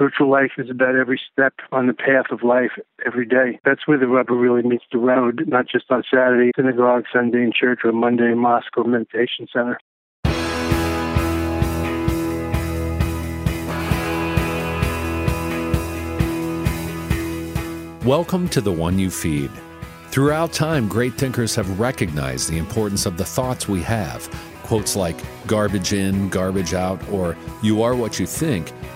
spiritual life is about every step on the path of life every day. That's where the rubber really meets the road, not just on Saturday, synagogue, Sunday in church, or Monday in mosque or meditation center. Welcome to the one you feed. Throughout time, great thinkers have recognized the importance of the thoughts we have. Quotes like garbage in, garbage out, or you are what you think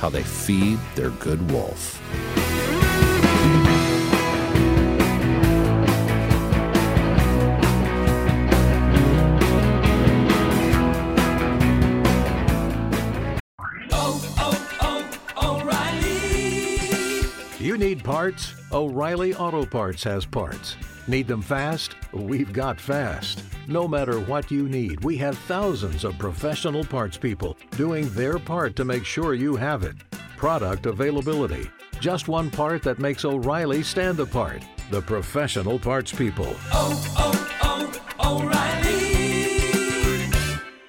how they feed their good wolf. You need parts? O'Reilly Auto Parts has parts. Need them fast? We've got fast. No matter what you need, we have thousands of professional parts people doing their part to make sure you have it. Product availability. Just one part that makes O'Reilly stand apart. The professional parts people. oh, oh, oh, O'Reilly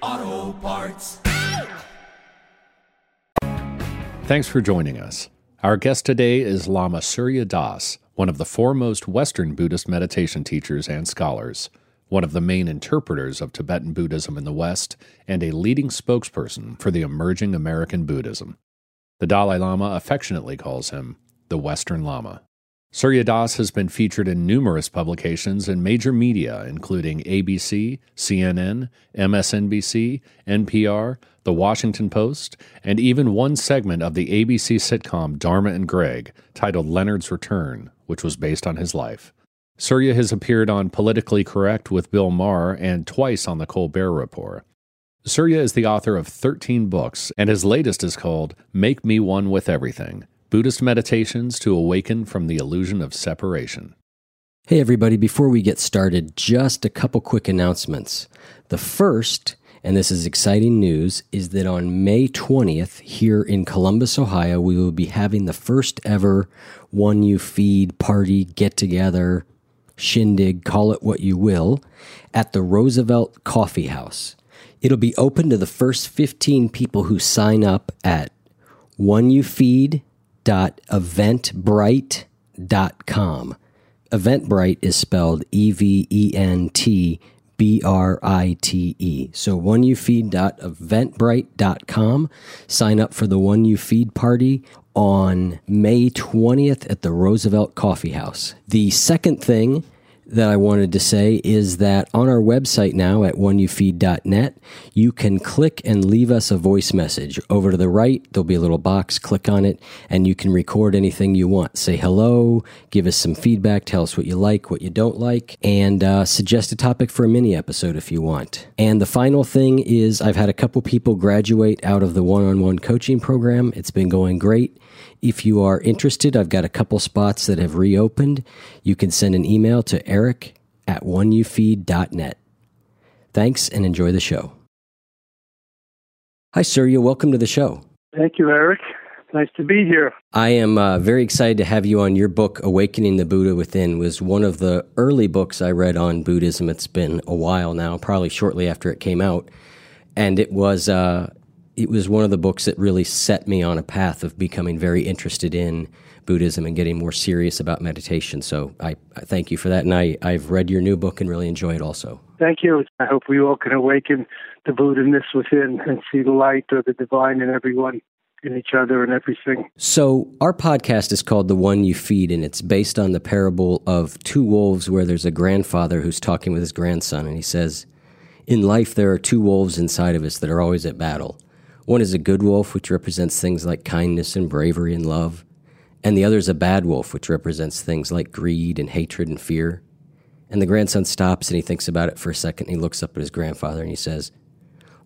Auto Parts. Thanks for joining us. Our guest today is Lama Surya Das, one of the foremost Western Buddhist meditation teachers and scholars, one of the main interpreters of Tibetan Buddhism in the West, and a leading spokesperson for the emerging American Buddhism. The Dalai Lama affectionately calls him the Western Lama. Surya Das has been featured in numerous publications and major media, including ABC, CNN, MSNBC, NPR, The Washington Post, and even one segment of the ABC sitcom Dharma and Greg titled Leonard's Return, which was based on his life. Surya has appeared on Politically Correct with Bill Maher and twice on The Colbert Report. Surya is the author of 13 books, and his latest is called Make Me One with Everything Buddhist Meditations to Awaken from the Illusion of Separation. Hey, everybody, before we get started, just a couple quick announcements. The first, and this is exciting news, is that on May 20th, here in Columbus, Ohio, we will be having the first ever One You Feed party get together, shindig, call it what you will, at the Roosevelt Coffee House. It'll be open to the first 15 people who sign up at oneyoufeed.eventbrite.com. Eventbrite is spelled E V E N T B R I T E. So oneyoufeed.eventbrite.com. Sign up for the One You Feed party on May 20th at the Roosevelt Coffee House. The second thing that I wanted to say is that on our website now at oneyoufeed.net, you can click and leave us a voice message. Over to the right, there'll be a little box, click on it, and you can record anything you want. Say hello, give us some feedback, tell us what you like, what you don't like, and uh, suggest a topic for a mini episode if you want. And the final thing is I've had a couple people graduate out of the one on one coaching program. It's been going great. If you are interested, I've got a couple spots that have reopened. You can send an email to eric at oneyoufeed.net. Thanks and enjoy the show. Hi, Surya. Welcome to the show. Thank you, Eric. Nice to be here. I am uh, very excited to have you on. Your book, Awakening the Buddha Within, was one of the early books I read on Buddhism. It's been a while now, probably shortly after it came out, and it was uh, it was one of the books that really set me on a path of becoming very interested in Buddhism and getting more serious about meditation. So I, I thank you for that, and I, I've read your new book and really enjoy it also. Thank you. I hope we all can awaken the Buddha-ness within and see the light or the divine in everyone, in each other, and everything. So, our podcast is called The One You Feed, and it's based on the parable of two wolves where there's a grandfather who's talking with his grandson, and he says, In life, there are two wolves inside of us that are always at battle. One is a good wolf, which represents things like kindness and bravery and love, and the other is a bad wolf, which represents things like greed and hatred and fear. And the grandson stops and he thinks about it for a second. And he looks up at his grandfather and he says,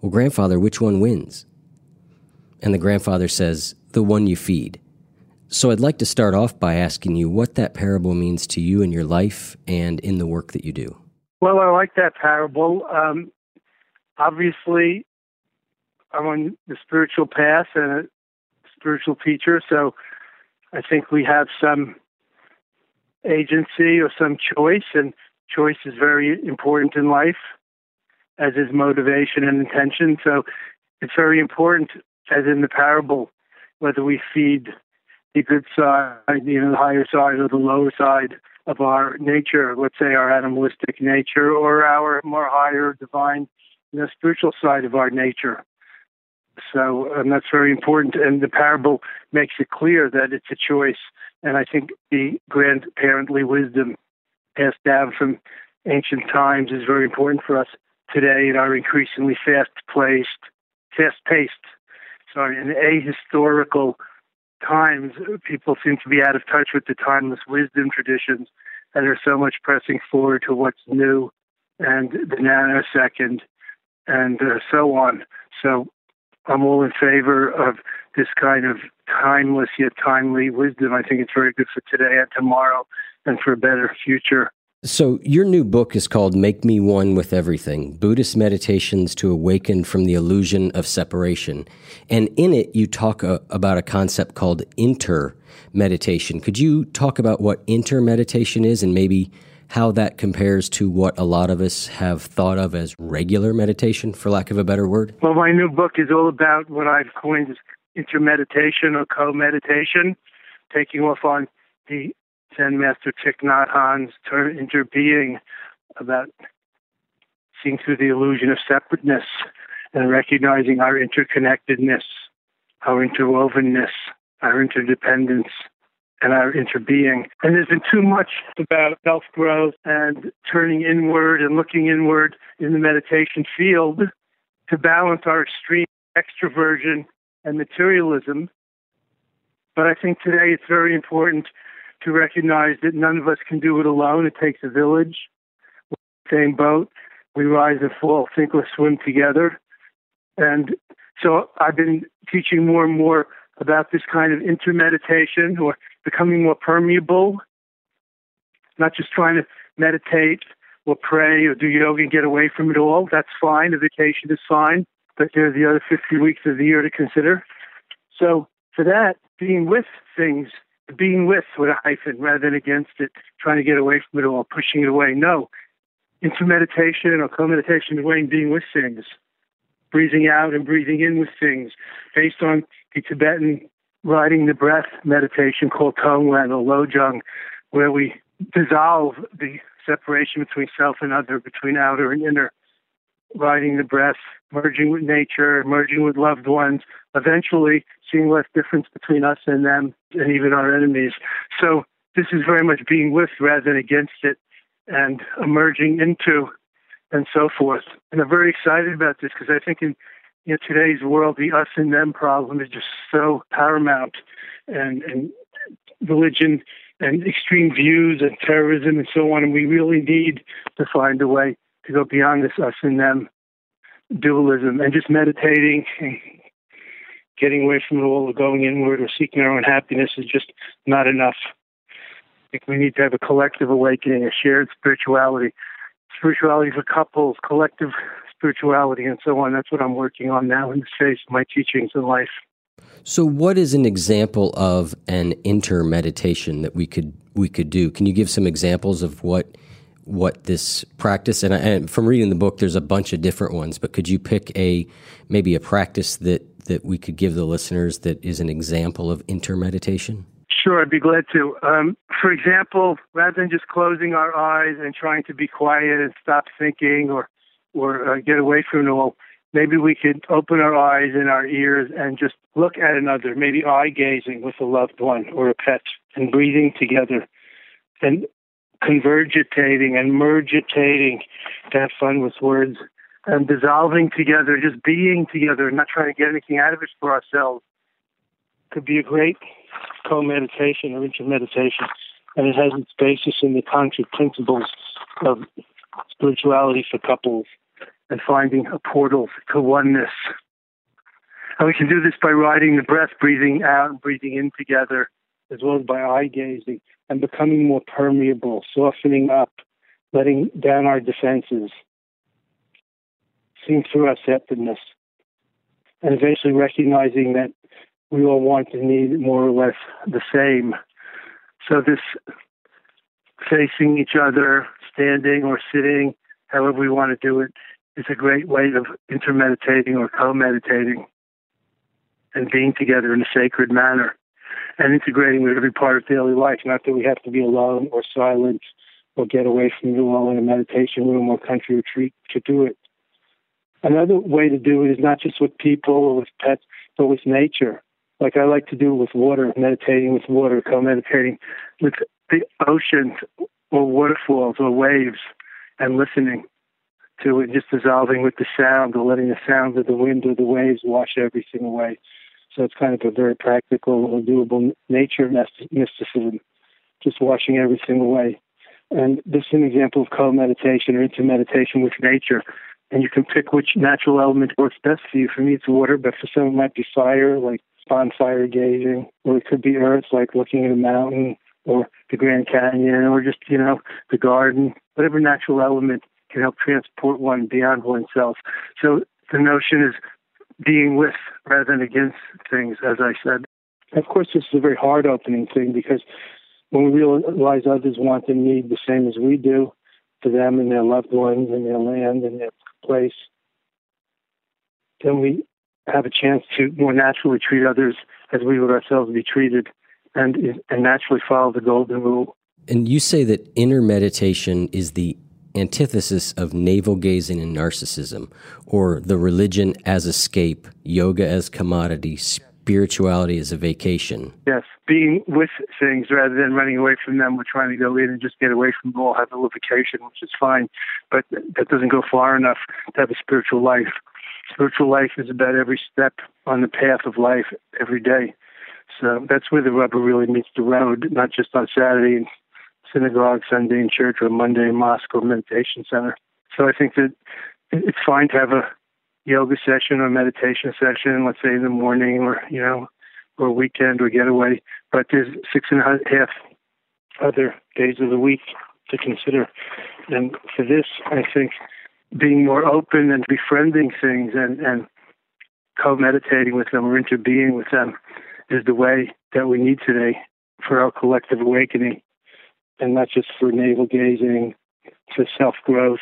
Well, grandfather, which one wins? And the grandfather says, The one you feed. So I'd like to start off by asking you what that parable means to you in your life and in the work that you do. Well, I like that parable. Um, obviously, I'm on the spiritual path and a spiritual teacher, so I think we have some agency or some choice, and choice is very important in life, as is motivation and intention. So it's very important, as in the parable, whether we feed the good side, you know, the higher side or the lower side of our nature, let's say our animalistic nature or our more higher divine, you know, spiritual side of our nature. So um, that's very important. And the parable makes it clear that it's a choice. And I think the grandparently wisdom passed down from ancient times is very important for us today in our increasingly fast-paced, fast-paced, sorry, in ahistorical times. People seem to be out of touch with the timeless wisdom traditions and are so much pressing forward to what's new and the nanosecond and uh, so on. So I'm all in favor of this kind of timeless yet timely wisdom. I think it's very good for today and tomorrow and for a better future. So, your new book is called Make Me One with Everything Buddhist Meditations to Awaken from the Illusion of Separation. And in it, you talk a, uh, about a concept called inter meditation. Could you talk about what inter meditation is and maybe how that compares to what a lot of us have thought of as regular meditation, for lack of a better word? Well, my new book is all about what I've coined as intermeditation or co meditation, taking off on the Zen Master Thich Nhat Hanh's term interbeing about seeing through the illusion of separateness and recognizing our interconnectedness, our interwovenness, our interdependence, and our interbeing. And there's been too much about self growth and turning inward and looking inward in the meditation field to balance our extreme extroversion and materialism. But I think today it's very important to recognize that none of us can do it alone. It takes a village. We're same boat. We rise and fall, sink or swim together. And so I've been teaching more and more about this kind of intermeditation or becoming more permeable, not just trying to meditate or pray or do yoga and get away from it all. That's fine. A vacation is fine, but there are the other 50 weeks of the year to consider. So for that, being with things, being with with a hyphen rather than against it, trying to get away from it all, pushing it away. No. inter meditation or co-meditation way being with things breathing out and breathing in with things based on the Tibetan riding the breath meditation called Tonglen or Lojong, where we dissolve the separation between self and other, between outer and inner, riding the breath, merging with nature, merging with loved ones, eventually seeing less difference between us and them and even our enemies. So this is very much being with rather than against it and emerging into and so forth. And I'm very excited about this because I think in you know, today's world, the us and them problem is just so paramount, and and religion and extreme views and terrorism and so on. And we really need to find a way to go beyond this us and them dualism and just meditating and getting away from it all, or going inward or seeking our own happiness is just not enough. I think we need to have a collective awakening, a shared spirituality spirituality for couples, collective spirituality, and so on. That's what I'm working on now in the phase of my teachings in life. So, what is an example of an inter meditation that we could we could do? Can you give some examples of what what this practice? And, I, and from reading the book, there's a bunch of different ones, but could you pick a maybe a practice that that we could give the listeners that is an example of inter meditation? Sure, I'd be glad to. Um, for example, rather than just closing our eyes and trying to be quiet and stop thinking or or uh, get away from it all, maybe we could open our eyes and our ears and just look at another, maybe eye gazing with a loved one or a pet, and breathing together, and convergitating and mergitating to have fun with words, and dissolving together, just being together, and not trying to get anything out of it for ourselves. Could be a great co-meditation or intermeditation, and it has its basis in the tantric principles of spirituality for couples and finding a portal to oneness. And we can do this by riding the breath, breathing out and breathing in together, as well as by eye gazing, and becoming more permeable, softening up, letting down our defenses, seeing through our separateness, and eventually recognizing that we all want and need more or less the same. So this facing each other, standing or sitting, however we want to do it, is a great way of intermeditating or co-meditating and being together in a sacred manner and integrating with every part of daily life. Not that we have to be alone or silent or get away from the wall in a meditation room or country retreat to do it. Another way to do it is not just with people or with pets, but with nature. Like I like to do with water, meditating with water, co-meditating with the oceans or waterfalls or waves and listening to it, just dissolving with the sound or letting the sound of the wind or the waves wash everything away. So it's kind of a very practical or doable nature mysticism, just washing everything away. And this is an example of co-meditation or inter-meditation with nature. And you can pick which natural element works best for you. For me, it's water, but for some, it might be fire, like bonfire gazing, or it could be earth, like looking at a mountain, or the Grand Canyon, or just, you know, the garden, whatever natural element can help transport one beyond oneself. So the notion is being with rather than against things, as I said. Of course, this is a very hard opening thing because when we realize others want and need the same as we do for them and their loved ones and their land and their place, then we have a chance to more naturally treat others as we would ourselves be treated and, and naturally follow the golden rule. And you say that inter meditation is the antithesis of navel gazing and narcissism, or the religion as escape, yoga as commodity, spirituality as a vacation. Yes, being with things rather than running away from them. We're trying to go in and just get away from them all, have a little vacation, which is fine, but that doesn't go far enough to have a spiritual life. Spiritual life is about every step on the path of life every day. So that's where the rubber really meets the road, not just on Saturday synagogue, Sunday in church, or Monday mosque or meditation center. So I think that it's fine to have a yoga session or meditation session, let's say in the morning or, you know, or weekend or getaway. But there's six and a half other days of the week to consider. And for this, I think being more open and befriending things and, and co-meditating with them or interbeing with them is the way that we need today for our collective awakening and not just for navel gazing, for self growth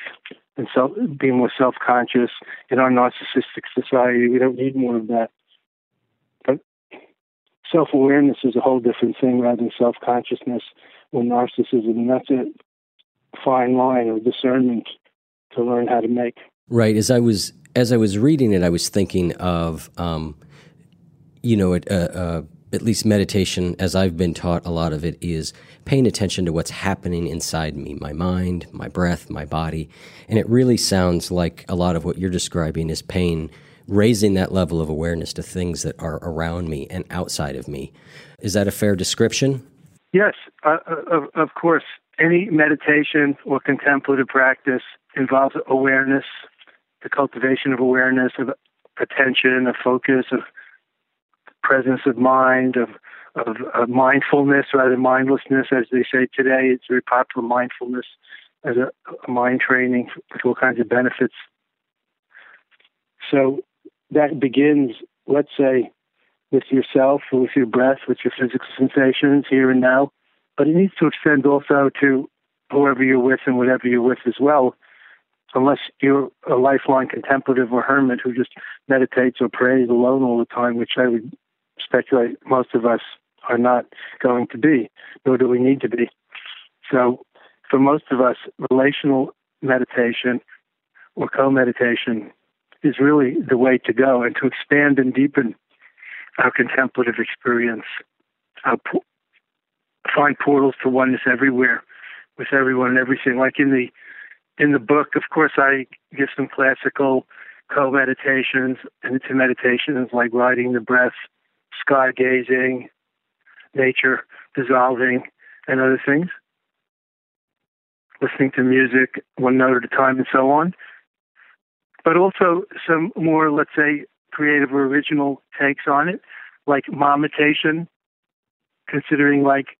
and self being more self conscious. In our narcissistic society, we don't need more of that. But self awareness is a whole different thing rather than self consciousness or narcissism, and that's a fine line or discernment to learn how to make. Right. As I was as I was reading it, I was thinking of, um, you know, a, a, at least meditation, as I've been taught, a lot of it is paying attention to what's happening inside me, my mind, my breath, my body. And it really sounds like a lot of what you're describing is pain, raising that level of awareness to things that are around me and outside of me. Is that a fair description? Yes, uh, uh of, of course. Any meditation or contemplative practice involves awareness, the cultivation of awareness, of attention, of focus, of presence of mind, of, of, of mindfulness rather than mindlessness, as they say today. It's very popular mindfulness as a, a mind training with all kinds of benefits. So that begins, let's say, with yourself, with your breath, with your physical sensations here and now. But it needs to extend also to whoever you're with and whatever you're with as well unless you're a lifelong contemplative or hermit who just meditates or prays alone all the time, which I would speculate most of us are not going to be, nor do we need to be. So, for most of us, relational meditation or co meditation is really the way to go and to expand and deepen our contemplative experience, our po- find portals to oneness everywhere with everyone and everything. Like in the in the book, of course, I give some classical co meditations and inter meditations like riding the breath sky gazing, nature dissolving, and other things. Listening to music one note at a time and so on. But also some more, let's say, creative or original takes on it, like momitation, considering like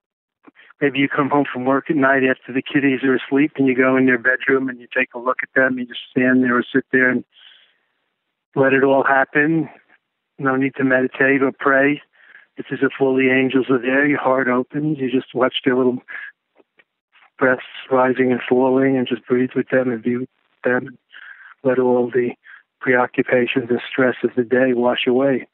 maybe you come home from work at night after the kiddies are asleep and you go in their bedroom and you take a look at them, and you just stand there or sit there and let it all happen. No need to meditate or pray. It's as if all the angels are there, your heart opens, you just watch their little breaths rising and falling and just breathe with them and be with them. Let all the preoccupations and stress of the day wash away.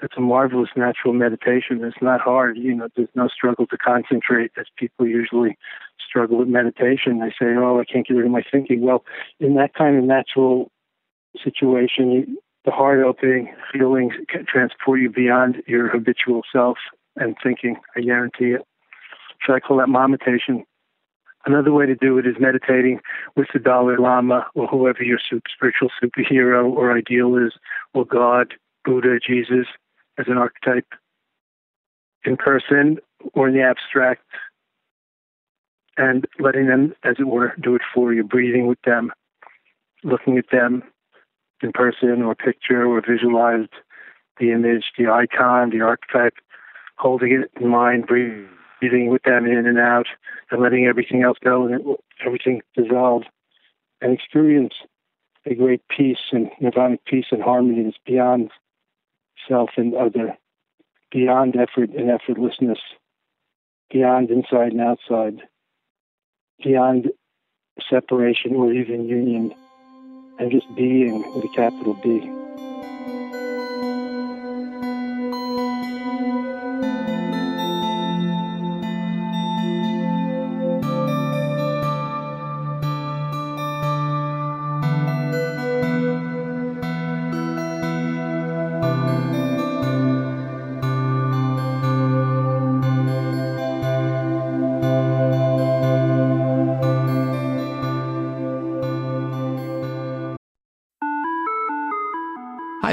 That's a marvelous natural meditation. It's not hard. You know, there's no struggle to concentrate as people usually struggle with meditation. They say, oh, I can't get rid of my thinking. Well, in that kind of natural situation, the heart opening feelings can transport you beyond your habitual self and thinking. I guarantee it. So I call that meditation. Another way to do it is meditating with the Dalai Lama or whoever your spiritual superhero or ideal is, or God, Buddha, Jesus, as an archetype, in person or in the abstract, and letting them, as it were, do it for you, breathing with them, looking at them in person or picture or visualized the image, the icon, the archetype, holding it in mind, breathing breathing with them in and out and letting everything else go and everything dissolve. And experience a great peace and nirvanic peace and harmony that's beyond self and other, beyond effort and effortlessness, beyond inside and outside, beyond separation or even union, and just being with a capital B.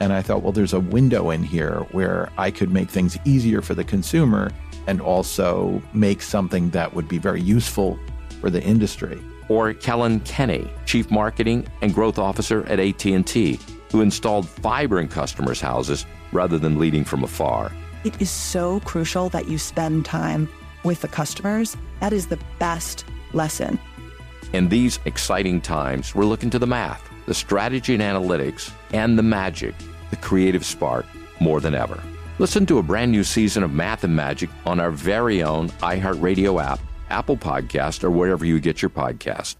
And I thought, well, there's a window in here where I could make things easier for the consumer and also make something that would be very useful for the industry. Or Kellyn Kenny, Chief Marketing and Growth Officer at AT&T, who installed fiber in customers' houses rather than leading from afar. It is so crucial that you spend time with the customers. That is the best lesson. In these exciting times, we're looking to the math, the strategy and analytics, and the magic, the creative spark, more than ever. Listen to a brand new season of Math and Magic on our very own iHeartRadio app, Apple Podcast, or wherever you get your podcast.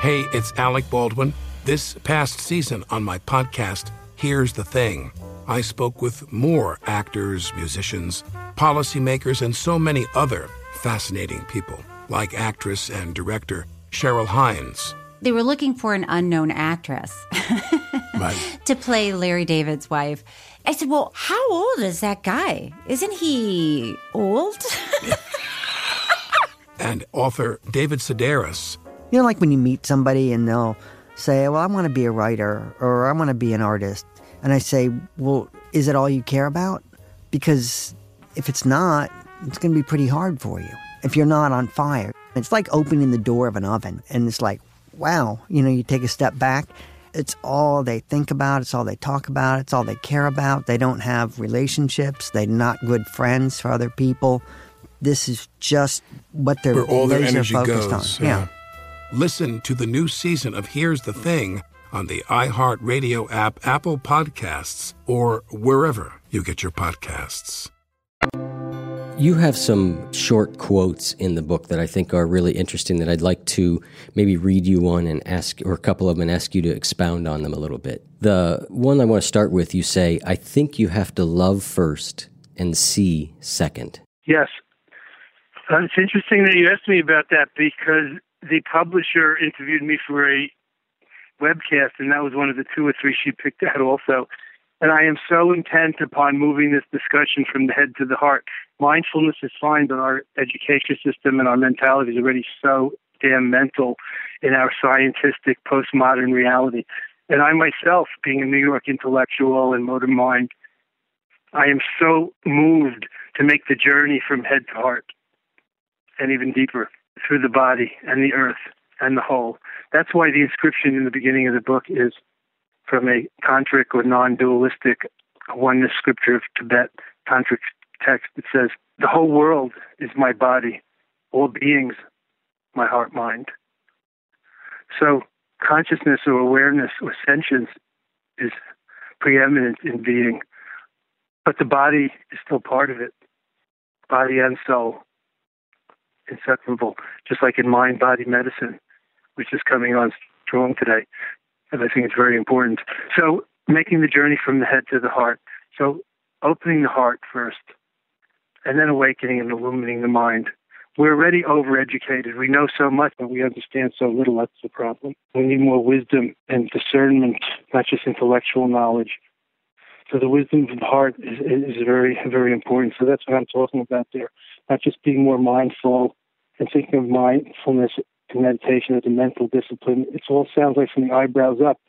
Hey, it's Alec Baldwin. This past season on my podcast, Here's the Thing, I spoke with more actors, musicians, policymakers, and so many other fascinating people, like actress and director Cheryl Hines. They were looking for an unknown actress Right. to play Larry David's wife. I said, Well, how old is that guy? Isn't he old? and author David Sedaris. You know, like when you meet somebody and they'll say, Well, I want to be a writer or I want to be an artist. And I say, Well, is it all you care about? Because if it's not, it's going to be pretty hard for you if you're not on fire. It's like opening the door of an oven and it's like, wow, you know, you take a step back. It's all they think about. It's all they talk about. It's all they care about. They don't have relationships. They're not good friends for other people. This is just what they're Where all their energy focused goes. on. Yeah. Listen to the new season of Here's the Thing on the iHeartRadio app, Apple Podcasts, or wherever you get your podcasts. You have some short quotes in the book that I think are really interesting that I'd like to maybe read you one and ask, or a couple of them and ask you to expound on them a little bit. The one I want to start with, you say, I think you have to love first and see second. Yes. Uh, it's interesting that you asked me about that because the publisher interviewed me for a webcast, and that was one of the two or three she picked out also. And I am so intent upon moving this discussion from the head to the heart. Mindfulness is fine, but our education system and our mentality is already so damn mental in our scientific postmodern reality. And I myself, being a New York intellectual and motor mind, I am so moved to make the journey from head to heart and even deeper through the body and the earth and the whole. That's why the inscription in the beginning of the book is from a tantric or non dualistic oneness scripture of Tibet, tantric text that says, The whole world is my body, all beings, my heart mind. So consciousness or awareness or sentience is preeminent in being, but the body is still part of it, body and soul, inseparable, just like in mind body medicine, which is coming on strong today. And I think it's very important. So, making the journey from the head to the heart. So, opening the heart first, and then awakening and illuminating the mind we're already overeducated. We know so much, but we understand so little. That's the problem. We need more wisdom and discernment, not just intellectual knowledge. So the wisdom of the heart is, is very, very important. So that's what I'm talking about there. Not just being more mindful and thinking of mindfulness and meditation as a mental discipline. It all sounds like from the eyebrows up.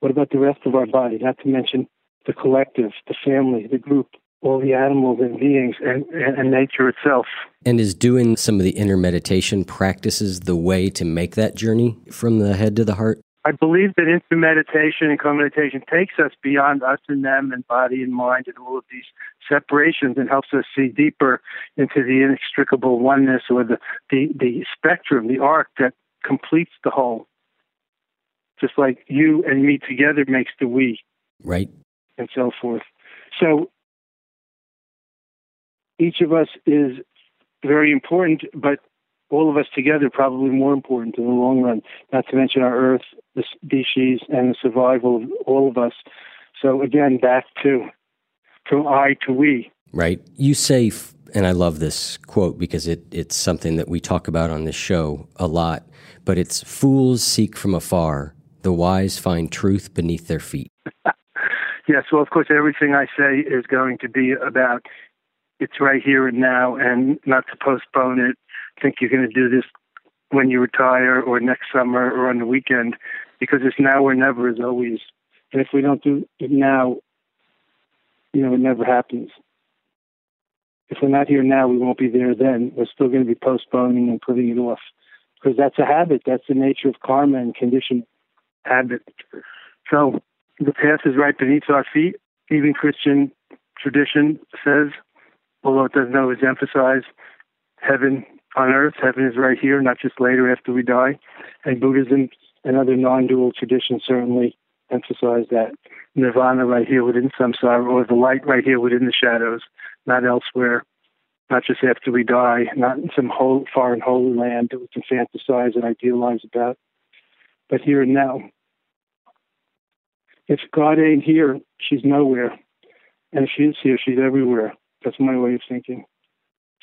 What about the rest of our body? Not to mention the collective, the family, the group all the animals and beings and, and, and, nature itself. And is doing some of the inter meditation practices the way to make that journey from the head to the heart? I believe that inter meditation and co-meditation takes us beyond us and them and body and mind and all of these separations and helps us see deeper into the inextricable oneness or the, the, the spectrum, the arc that completes the whole. Just like you and me together makes the we. Right. And so forth. So each of us is very important, but all of us together probably more important in the long run, not to mention our Earth, the species, and the survival of all of us. So again, back to from I to we. Right. You say, and I love this quote because it, it's something that we talk about on this show a lot, but it's fools seek from afar, the wise find truth beneath their feet. yes, well, of course, everything I say is going to be about it's right here and now and not to postpone it. Think you're going to do this when you retire or next summer or on the weekend because it's now or never is always. And if we don't do it now, you know, it never happens. If we're not here now, we won't be there then. We're still going to be postponing and putting it off because that's a habit. That's the nature of karma and condition habit. So the path is right beneath our feet. Even Christian tradition says although it doesn't always emphasize heaven on earth. Heaven is right here, not just later after we die. And Buddhism and other non-dual traditions certainly emphasize that. Nirvana right here within samsara, or the light right here within the shadows, not elsewhere. Not just after we die, not in some whole, foreign holy land that we can fantasize and idealize about, but here and now. If God ain't here, she's nowhere. And if she is here, she's everywhere. That's my way of thinking.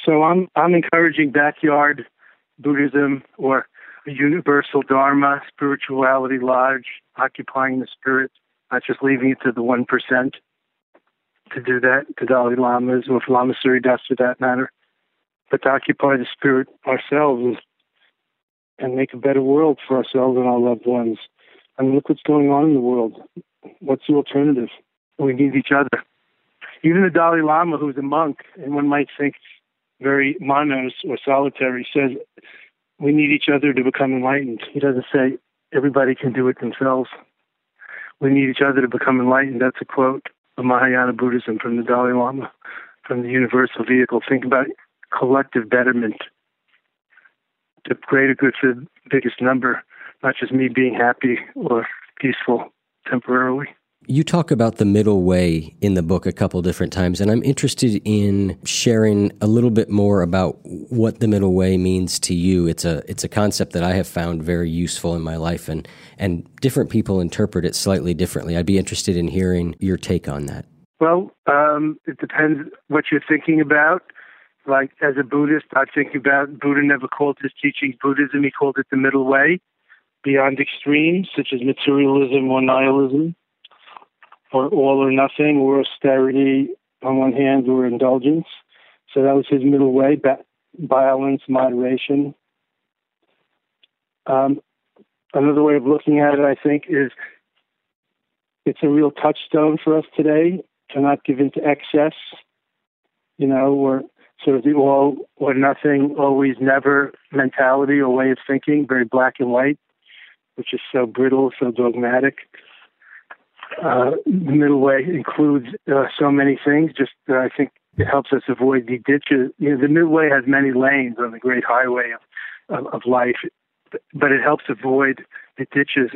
So I'm I'm encouraging backyard Buddhism or a universal Dharma, spirituality lodge, occupying the spirit, not just leaving it to the one percent to do that, to Dalai Lamas or Lama Das for that matter, but to occupy the spirit ourselves and make a better world for ourselves and our loved ones. I mean, look what's going on in the world. What's the alternative? We need each other. Even the Dalai Lama, who's a monk, and one might think very monos or solitary, says we need each other to become enlightened. He doesn't say everybody can do it themselves. We need each other to become enlightened. That's a quote of Mahayana Buddhism from the Dalai Lama, from the universal vehicle. Think about collective betterment, the greater good for the biggest number, not just me being happy or peaceful temporarily. You talk about the middle way in the book a couple different times, and I'm interested in sharing a little bit more about what the middle way means to you. It's a it's a concept that I have found very useful in my life, and and different people interpret it slightly differently. I'd be interested in hearing your take on that. Well, um, it depends what you're thinking about. Like as a Buddhist, I think about Buddha never called his teachings Buddhism; he called it the middle way, beyond extremes such as materialism or nihilism or all or nothing, or austerity on one hand, or indulgence. So that was his middle way: balance, moderation. Um, another way of looking at it, I think, is it's a real touchstone for us today to not give into excess, you know, or sort of the all or nothing, always never mentality or way of thinking, very black and white, which is so brittle, so dogmatic. Uh, the middle way includes uh, so many things. Just uh, I think it helps us avoid the ditches. You know, the middle way has many lanes on the great highway of, of, of life, but it helps avoid the ditches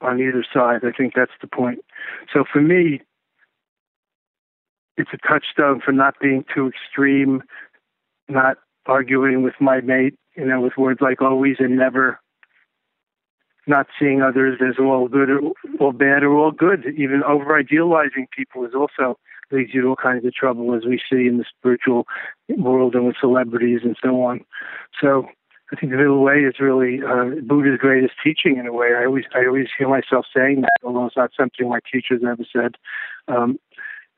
on either side. I think that's the point. So for me, it's a touchstone for not being too extreme, not arguing with my mate, you know, with words like always and never, not seeing others as all good or all bad or all good. Even over idealizing people is also leads you to all kinds of trouble, as we see in the spiritual world and with celebrities and so on. So I think the middle way is really uh, Buddha's greatest teaching in a way. I always I always hear myself saying that, although it's not something my teachers ever said. Um,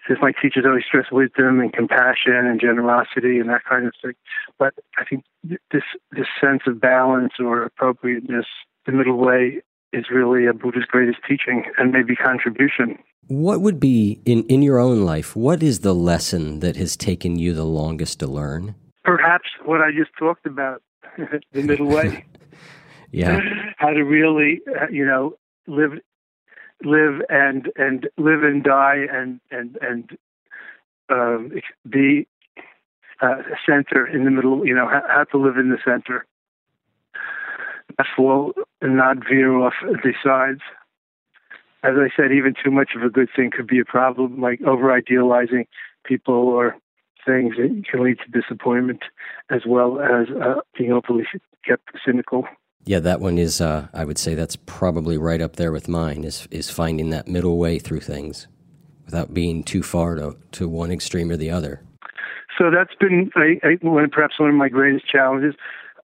since my teachers always stress wisdom and compassion and generosity and that kind of thing. But I think this this sense of balance or appropriateness, the middle way, is really a Buddha's greatest teaching and maybe contribution. What would be in in your own life? What is the lesson that has taken you the longest to learn? Perhaps what I just talked about, the middle way. yeah. How to really, uh, you know, live live and and live and die and and and um, be uh, a center in the middle. You know, how to live in the center, fall and not veer off the sides. As I said, even too much of a good thing could be a problem, like over idealizing people or things that can lead to disappointment, as well as uh, being overly kept cynical. Yeah, that one is. Uh, I would say that's probably right up there with mine. Is is finding that middle way through things, without being too far to to one extreme or the other. So that's been I, I, one, perhaps one of my greatest challenges.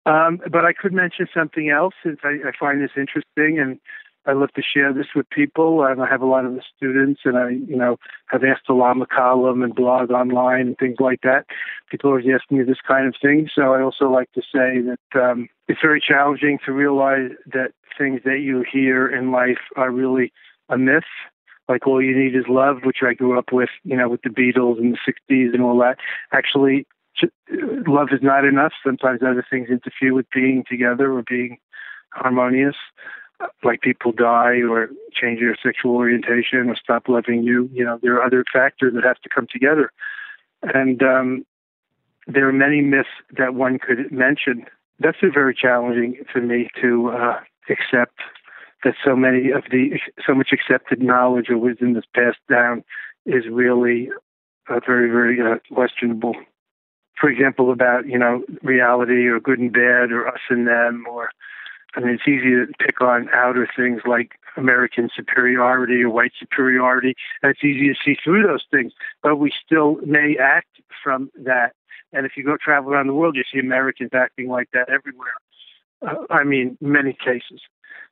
Um, but I could mention something else since I, I find this interesting, and I love to share this with people, and I have a lot of the students, and I, you know, have asked the Lama column and blog online and things like that. People always ask me this kind of thing, so I also like to say that um, it's very challenging to realize that things that you hear in life are really a myth. Like all you need is love, which I grew up with, you know, with the Beatles in the '60s and all that. Actually, love is not enough. Sometimes other things interfere with being together or being harmonious like people die or change their sexual orientation or stop loving you. You know, there are other factors that have to come together. And um, there are many myths that one could mention. That's very challenging for me to uh, accept that so many of the so much accepted knowledge or wisdom that's passed down is really uh, very very uh, questionable. For example, about you know reality or good and bad or us and them or I mean, it's easy to pick on outer things like American superiority or white superiority, it's easy to see through those things. But we still may act from that. And if you go travel around the world, you see Americans acting like that everywhere. Uh, I mean, many cases.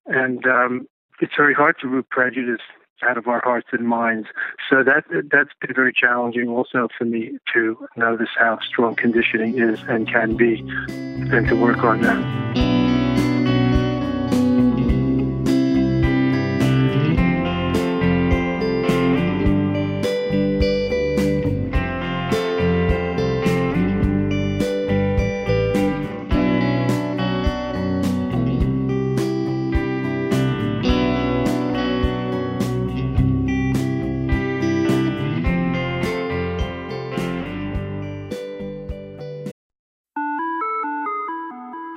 And um, it's very hard to root prejudice out of our hearts and minds. So that that's been very challenging also for me to notice how strong conditioning is and can be, and to work on that.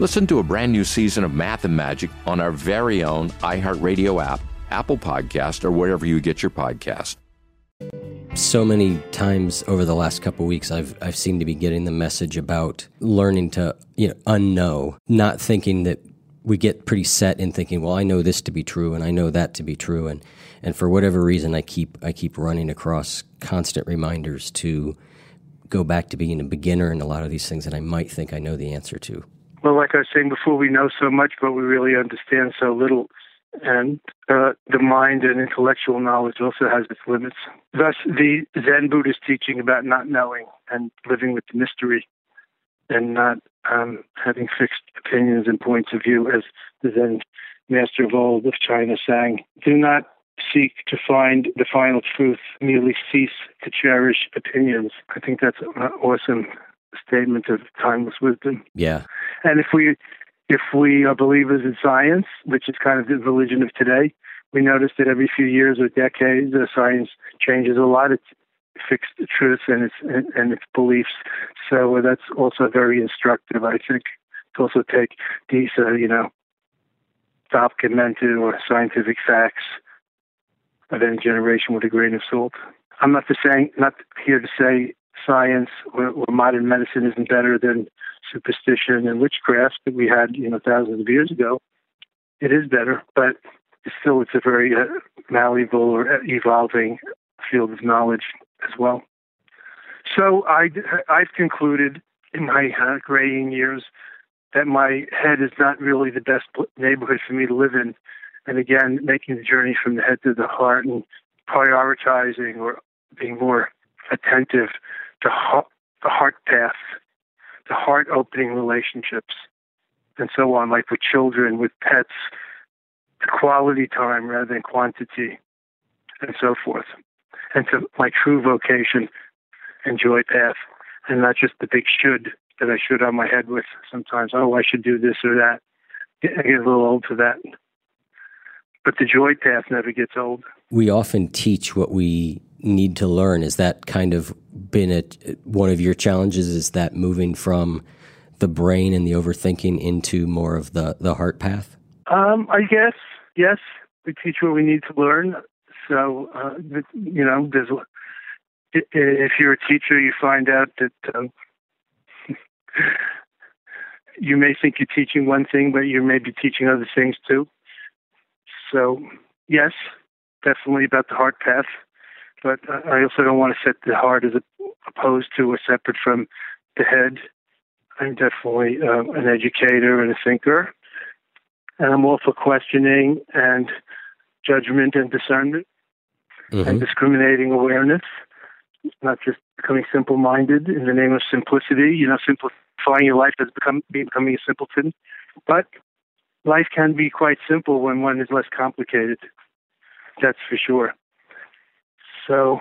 Listen to a brand new season of Math and Magic on our very own iHeartRadio app, Apple Podcast, or wherever you get your podcast. So many times over the last couple weeks, I've I've seemed to be getting the message about learning to you know unknow, not thinking that we get pretty set in thinking, well, I know this to be true and I know that to be true, and and for whatever reason, I keep I keep running across constant reminders to go back to being a beginner in a lot of these things that I might think I know the answer to. Well, like I was saying before, we know so much, but we really understand so little. And uh, the mind and intellectual knowledge also has its limits. Thus, the Zen Buddhist teaching about not knowing and living with the mystery and not um, having fixed opinions and points of view, as the Zen master of old of China sang, do not seek to find the final truth, merely cease to cherish opinions. I think that's an awesome statement of timeless wisdom. Yeah. And if we if we are believers in science, which is kind of the religion of today, we notice that every few years or decades, the science changes a lot. It's fixed truths and its and, its beliefs. So that's also very instructive. I think to also take these, uh, you know, documented or scientific facts of any generation with a grain of salt. I'm not saying, not here to say science or, or modern medicine isn't better than superstition and witchcraft that we had, you know, thousands of years ago. It is better, but still, it's a very uh, malleable or evolving field of knowledge as well. So I, I've concluded in my uh, graying years that my head is not really the best neighborhood for me to live in. And again, making the journey from the head to the heart and prioritizing or being more attentive to the heart path, the heart opening relationships, and so on, like with children, with pets, the quality time rather than quantity, and so forth. And to my true vocation and joy path, and not just the big should that I should on my head with sometimes. Oh, I should do this or that. I get a little old for that. But the joy path never gets old. We often teach what we need to learn. Is that kind of been a, one of your challenges? Is that moving from the brain and the overthinking into more of the, the heart path? Um, I guess, yes. We teach what we need to learn. So, uh, you know, there's, if you're a teacher, you find out that um, you may think you're teaching one thing, but you may be teaching other things too. So, yes, definitely about the heart path. But I also don't want to set the heart as opposed to or separate from the head. I'm definitely uh, an educator and a thinker. And I'm all for questioning and judgment and discernment mm-hmm. and discriminating awareness, not just becoming simple minded in the name of simplicity, you know, simplifying your life as become, becoming a simpleton. But life can be quite simple when one is less complicated. That's for sure. So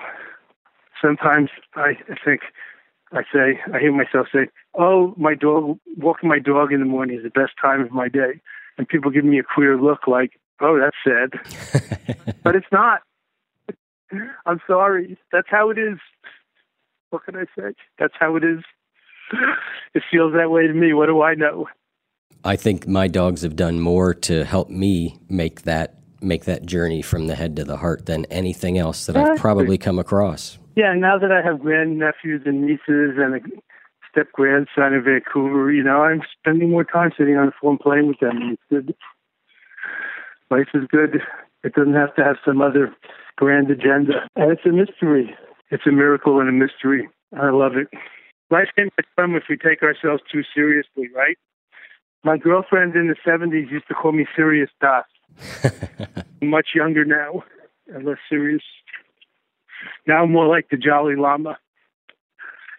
sometimes I think I say I hear myself say, "Oh, my dog walking my dog in the morning is the best time of my day," and people give me a queer look, like, "Oh, that's sad," but it's not. I'm sorry. That's how it is. What can I say? That's how it is. It feels that way to me. What do I know? I think my dogs have done more to help me make that make that journey from the head to the heart than anything else that I've probably come across. Yeah, now that I have grandnephews and nieces and a step grandson in Vancouver, you know, I'm spending more time sitting on the phone playing with them. It's good. Life is good. It doesn't have to have some other grand agenda. And it's a mystery. It's a miracle and a mystery. I love it. Life can be fun if we take ourselves too seriously, right? My girlfriend in the 70s used to call me Serious Das. much younger now and less serious. Now I'm more like the Jolly Lama.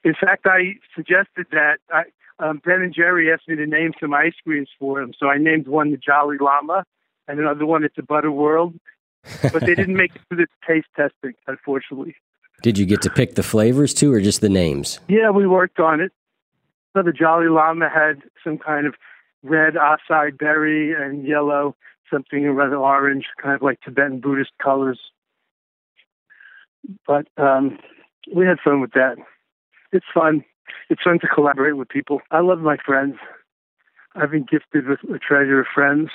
In fact, I suggested that I, um, Ben and Jerry asked me to name some ice creams for them, so I named one the Jolly Lama and another one it's a Butter World. But they didn't make it through the taste testing, unfortunately. Did you get to pick the flavors too, or just the names? Yeah, we worked on it. So the Jolly Lama had some kind of red acai berry and yellow something rather orange, kind of like Tibetan Buddhist colors. But um, we had fun with that. It's fun. It's fun to collaborate with people. I love my friends. I've been gifted with a treasure of friends.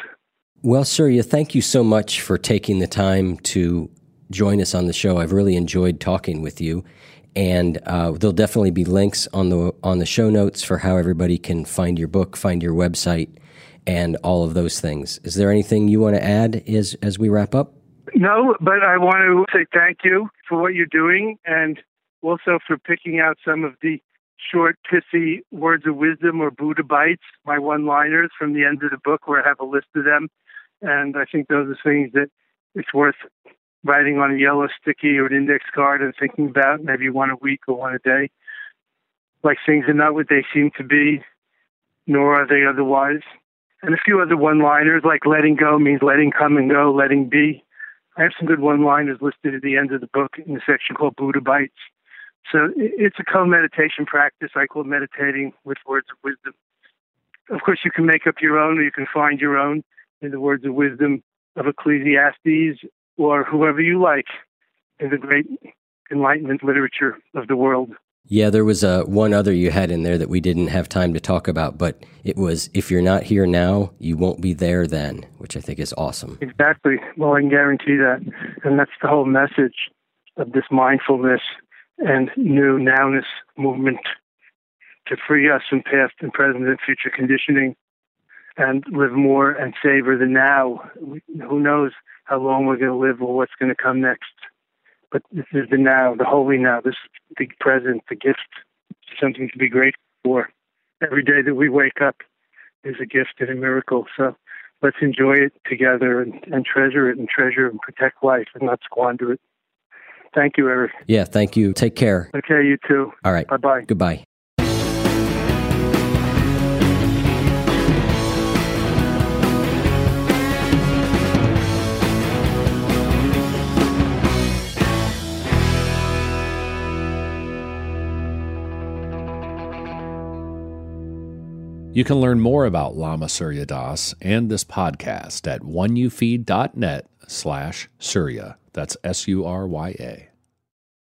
Well, Surya, thank you so much for taking the time to join us on the show. I've really enjoyed talking with you, and uh, there'll definitely be links on the on the show notes for how everybody can find your book, find your website, and all of those things. Is there anything you want to add as as we wrap up? No, but I want to say thank you for what you're doing, and also for picking out some of the short, pithy words of wisdom or Buddha bites, my one liners from the end of the book where I have a list of them. And I think those are things that it's worth writing on a yellow sticky or an index card and thinking about maybe one a week or one a day. Like things are not what they seem to be, nor are they otherwise. And a few other one liners like letting go means letting come and go, letting be. I have some good one liners listed at the end of the book in the section called Buddha Bites. So it's a co meditation practice. I call meditating with words of wisdom. Of course, you can make up your own or you can find your own in the words of wisdom of Ecclesiastes or whoever you like in the great enlightenment literature of the world. Yeah, there was uh, one other you had in there that we didn't have time to talk about, but it was if you're not here now, you won't be there then, which I think is awesome. Exactly. Well, I can guarantee that. And that's the whole message of this mindfulness and new nowness movement to free us from past and present and future conditioning and live more and savor the now. Who knows how long we're going to live or what's going to come next? But this is the now, the holy now, this the present, the gift, something to be grateful for. Every day that we wake up is a gift and a miracle. So let's enjoy it together and, and treasure it and treasure and protect life and not squander it. Thank you, Eric. Yeah, thank you. Take care. Okay, you too. All right. Bye bye. Goodbye. You can learn more about Lama Surya Das and this podcast at oneyoufeed.net slash Surya. That's S-U-R-Y-A.